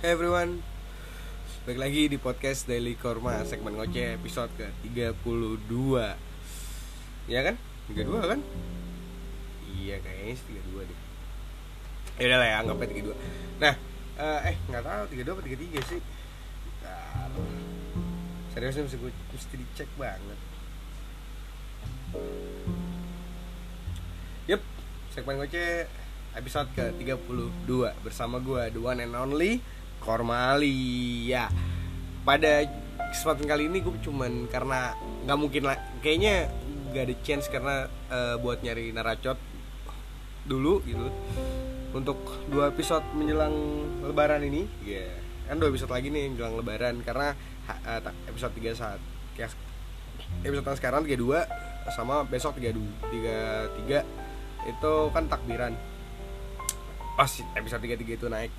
Hey everyone. Balik lagi di podcast Daily Korma Segmen ngoceh episode ke 32 Ya kan? 32 kan? Iya kayaknya sih 32 deh. Ya udah lah ya anggapnya 32 Nah eh, eh nggak tahu 32 apa 33 sih? Bentar. Seriusnya mesti, gue, mesti dicek banget. Yup Segmen ngoceh episode ke 32 Bersama gue The one and only Kormali ya pada kesempatan kali ini gue cuman karena nggak mungkin lah kayaknya nggak ada chance karena uh, buat nyari naracot dulu gitu. Untuk dua episode menjelang lebaran ini ya yeah. kan dua episode lagi nih menjelang lebaran karena uh, episode 3 saat kayak episode yang sekarang 32 sama besok 32 33 itu kan takbiran. Pas episode 33 itu naik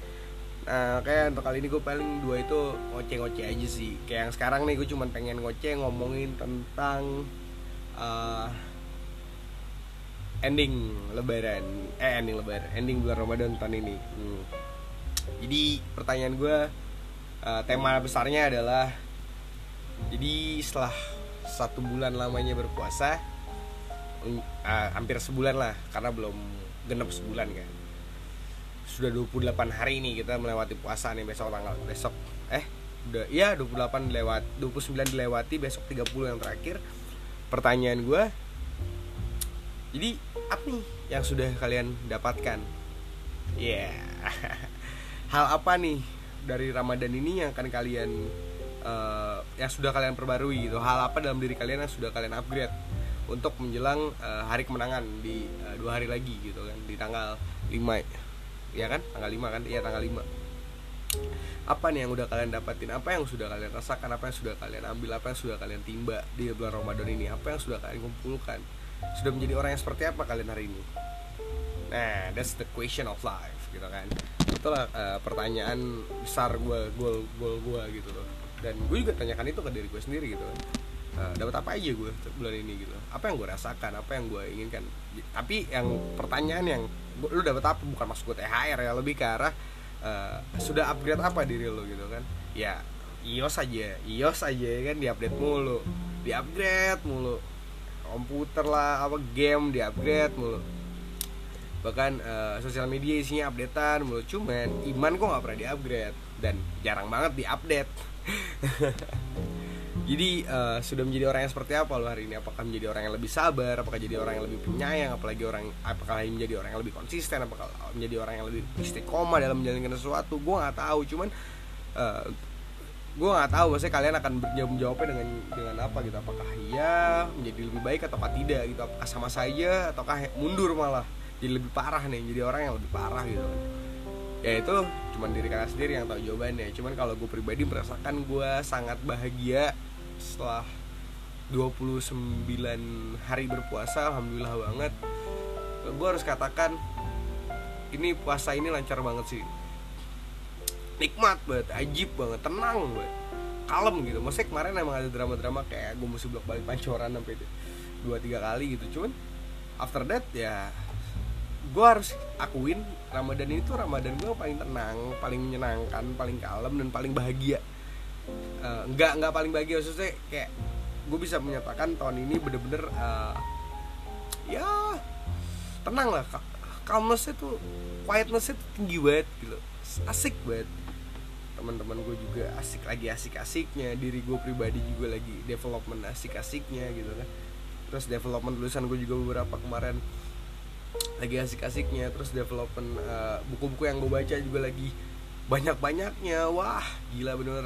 Nah, kayak untuk kali ini gue paling dua itu ngoceh-ngoceh aja sih. Kayak yang sekarang nih gue cuma pengen ngoceh ngomongin tentang uh, ending Lebaran, eh ending Lebaran, ending bulan Ramadan tahun ini. Hmm. Jadi pertanyaan gue, uh, tema besarnya adalah, jadi setelah satu bulan lamanya berpuasa, uh, hampir sebulan lah, karena belum genap sebulan kan sudah 28 hari ini kita melewati puasa nih besok tanggal besok eh udah iya 28 lewat 29 dilewati besok 30 yang terakhir. Pertanyaan gue jadi apa nih yang sudah kalian dapatkan? Ya yeah. hal apa nih dari Ramadan ini yang akan kalian uh, yang sudah kalian perbarui gitu? Hal apa dalam diri kalian yang sudah kalian upgrade untuk menjelang uh, hari kemenangan di uh, dua hari lagi gitu kan di tanggal 5 ya kan? Tanggal 5 kan? Iya tanggal 5 apa nih yang udah kalian dapatin apa yang sudah kalian rasakan? Apa yang sudah kalian ambil? Apa yang sudah kalian timba di bulan Ramadan ini? Apa yang sudah kalian kumpulkan? Sudah menjadi orang yang seperti apa kalian hari ini? Nah that's the question of life gitu kan? Itulah uh, pertanyaan besar gue goal goal gue gitu loh. Dan gue juga tanyakan itu ke diri gue sendiri gitu kan uh, dapat apa aja gue bulan ini gitu. Apa yang gue rasakan apa yang gue inginkan. Tapi yang pertanyaan yang lu dapat apa? Bukan maksud gue THR ya lebih ke arah uh, sudah upgrade apa diri lu gitu kan? Ya iOS aja iOS aja kan diupdate mulu. Diupgrade mulu. Komputer lah apa game diupgrade mulu. Bahkan uh, sosial media isinya updatean mulu. Cuman iman kok nggak pernah diupgrade. Dan jarang banget diupdate jadi uh, sudah menjadi orang yang seperti apa lo hari ini? Apakah menjadi orang yang lebih sabar? Apakah jadi orang yang lebih penyayang apalagi orang apakah menjadi orang yang lebih konsisten? Apakah menjadi orang yang lebih istiqomah dalam menjalankan sesuatu? Gue nggak tahu. Cuman uh, gue nggak tahu maksudnya kalian akan berjawab jawabnya dengan dengan apa gitu. Apakah iya menjadi lebih baik atau tidak gitu? Apakah sama saja ataukah mundur malah jadi lebih parah nih? Jadi orang yang lebih parah gitu. Ya itu cuman diri kalian sendiri yang tahu jawabannya. Cuman kalau gue pribadi merasakan gue sangat bahagia setelah 29 hari berpuasa alhamdulillah banget gue harus katakan ini puasa ini lancar banget sih. Nikmat banget ajib banget tenang banget kalem gitu. Maksudnya kemarin emang ada drama-drama kayak gue mesti blok balik pancoran sampai dua tiga kali gitu. Cuman after that ya gue harus akuin Ramadan ini tuh Ramadan gue paling tenang, paling menyenangkan, paling kalem dan paling bahagia uh, nggak nggak paling bahagia maksudnya kayak gue bisa menyatakan tahun ini bener-bener uh, ya tenang lah calmness itu quietness itu tinggi banget gitu. Asik banget. Teman-teman gue juga asik lagi asik-asiknya. Diri gue pribadi juga lagi development asik-asiknya gitu kan. Terus development tulisan gue juga beberapa kemarin lagi asik-asiknya. Terus development uh, buku-buku yang gue baca juga lagi banyak-banyaknya. Wah gila bener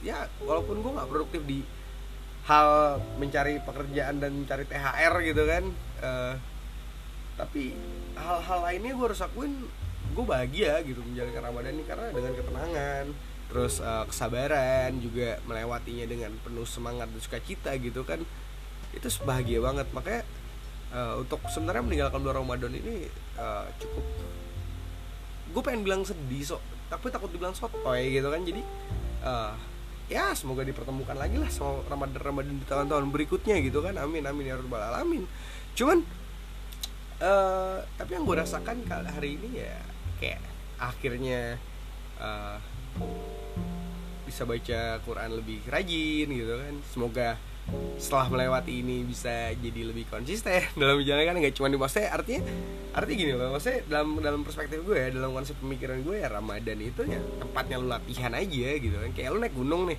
ya walaupun gue nggak produktif di hal mencari pekerjaan dan mencari THR gitu kan uh, tapi hal-hal lainnya gue harus akuin gue bahagia gitu menjalankan Ramadan ini karena dengan ketenangan terus uh, kesabaran juga melewatinya dengan penuh semangat dan sukacita gitu kan itu bahagia banget. Makanya uh, untuk sebenarnya meninggalkan bulan Ramadan ini uh, cukup. Gue pengen bilang sedih sok tapi takut dibilang sotoy gitu kan jadi uh, ya semoga dipertemukan lagi lah sama Ramadan Ramadan di tahun-tahun berikutnya gitu kan. Amin amin ya rabbal alamin. Cuman uh, tapi yang gue rasakan kali hari ini ya kayak akhirnya uh, bisa baca Quran lebih rajin gitu kan. Semoga setelah melewati ini bisa jadi lebih konsisten dalam menjalankan nggak cuma di maksudnya artinya artinya gini loh maksudnya dalam dalam perspektif gue ya dalam konsep pemikiran gue ya Ramadan itu ya tempatnya lu latihan aja gitu kan. Kayak lu naik gunung nih.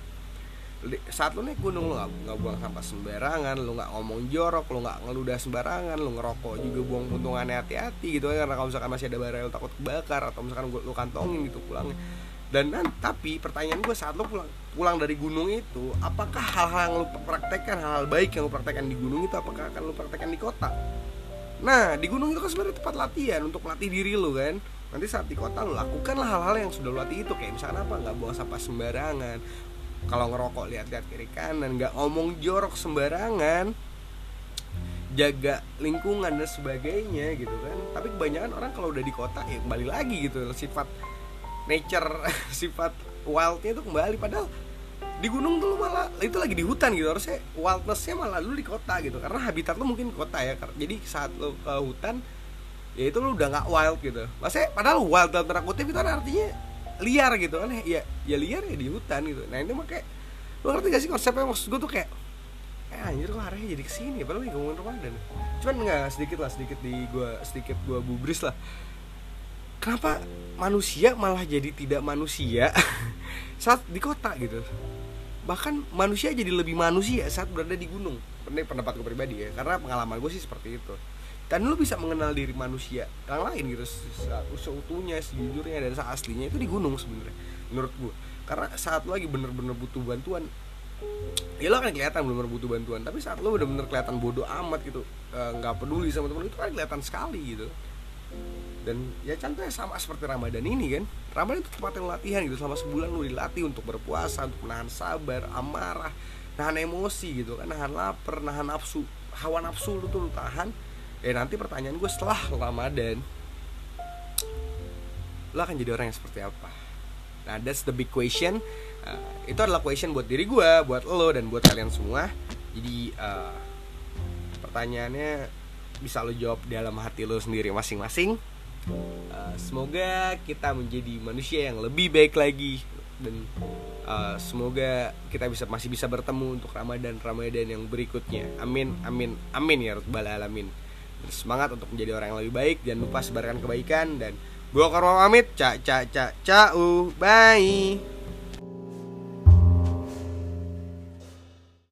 Saat lu naik gunung lu gak, gak buang sampah sembarangan lu nggak ngomong jorok lu nggak ngeludah sembarangan lu ngerokok juga buang puntungannya hati-hati gitu kan karena kalau misalkan masih ada barel takut kebakar atau misalkan lu kantongin gitu pulang dan tapi pertanyaan gue saat lo pulang pulang dari gunung itu apakah hal-hal yang lo praktekkan hal-hal baik yang lo praktekkan di gunung itu apakah akan lo praktekkan di kota? Nah di gunung itu kan sebenarnya tempat latihan untuk melatih diri lo kan? Nanti saat di kota lo lakukanlah hal-hal yang sudah lo latih itu kayak misalnya apa? Nggak buang sampah sembarangan. Kalau ngerokok lihat-lihat kiri kanan. Nggak ngomong jorok sembarangan. Jaga lingkungan dan sebagainya gitu kan? Tapi kebanyakan orang kalau udah di kota ya kembali lagi gitu. Sifat nature sifat wildnya itu kembali padahal di gunung tuh malah itu lagi di hutan gitu harusnya wildnessnya malah lu di kota gitu karena habitat lu mungkin kota ya jadi saat lu ke hutan ya itu lu udah nggak wild gitu. Maksudnya padahal wild dalam tanda kutip itu kan artinya liar gitu kan ya ya liar ya di hutan gitu. Nah ini makanya lu ngerti gak sih konsepnya? Maksud gue tuh kayak eh anjir kok arahnya jadi ke sini padahal lagi ngomongin Ramadan cuman nggak sedikit lah sedikit di gue sedikit gue bubris lah kenapa manusia malah jadi tidak manusia? Saat di kota gitu. Bahkan manusia jadi lebih manusia saat berada di gunung. Ini pendapat gue pribadi ya karena pengalaman gue sih seperti itu. Dan lu bisa mengenal diri manusia yang lain gitu seutuhnya sejujurnya dan aslinya itu di gunung sebenarnya menurut gue karena saat lu lagi bener-bener butuh bantuan ya lo akan kelihatan bener-bener butuh bantuan. Tapi saat lo bener-bener kelihatan bodoh amat gitu eh, nggak e, peduli sama temen itu kan kelihatan sekali gitu dan ya contohnya sama seperti Ramadan ini kan? Ramadan itu tempat yang latihan gitu. Selama sebulan lu dilatih untuk berpuasa untuk menahan sabar amarah nahan emosi gitu kan. Nahan lapar nahan nafsu hawa nafsu lu tuh lu tahan. Ya nanti pertanyaan gue setelah Ramadan lo akan jadi orang yang seperti apa? Nah that's the big question. Uh, itu adalah question buat diri gue buat lo dan buat kalian semua. Jadi uh, pertanyaannya bisa lo jawab dalam hati lo sendiri masing-masing. Uh, semoga kita menjadi manusia yang lebih baik lagi. Dan uh, semoga kita bisa masih bisa bertemu untuk Ramadan Ramadan yang berikutnya. Amin amin amin ya rabbal alamin. Semangat untuk menjadi orang yang lebih baik. Jangan lupa sebarkan kebaikan dan gue akan pamit. Cak cak cak cak bye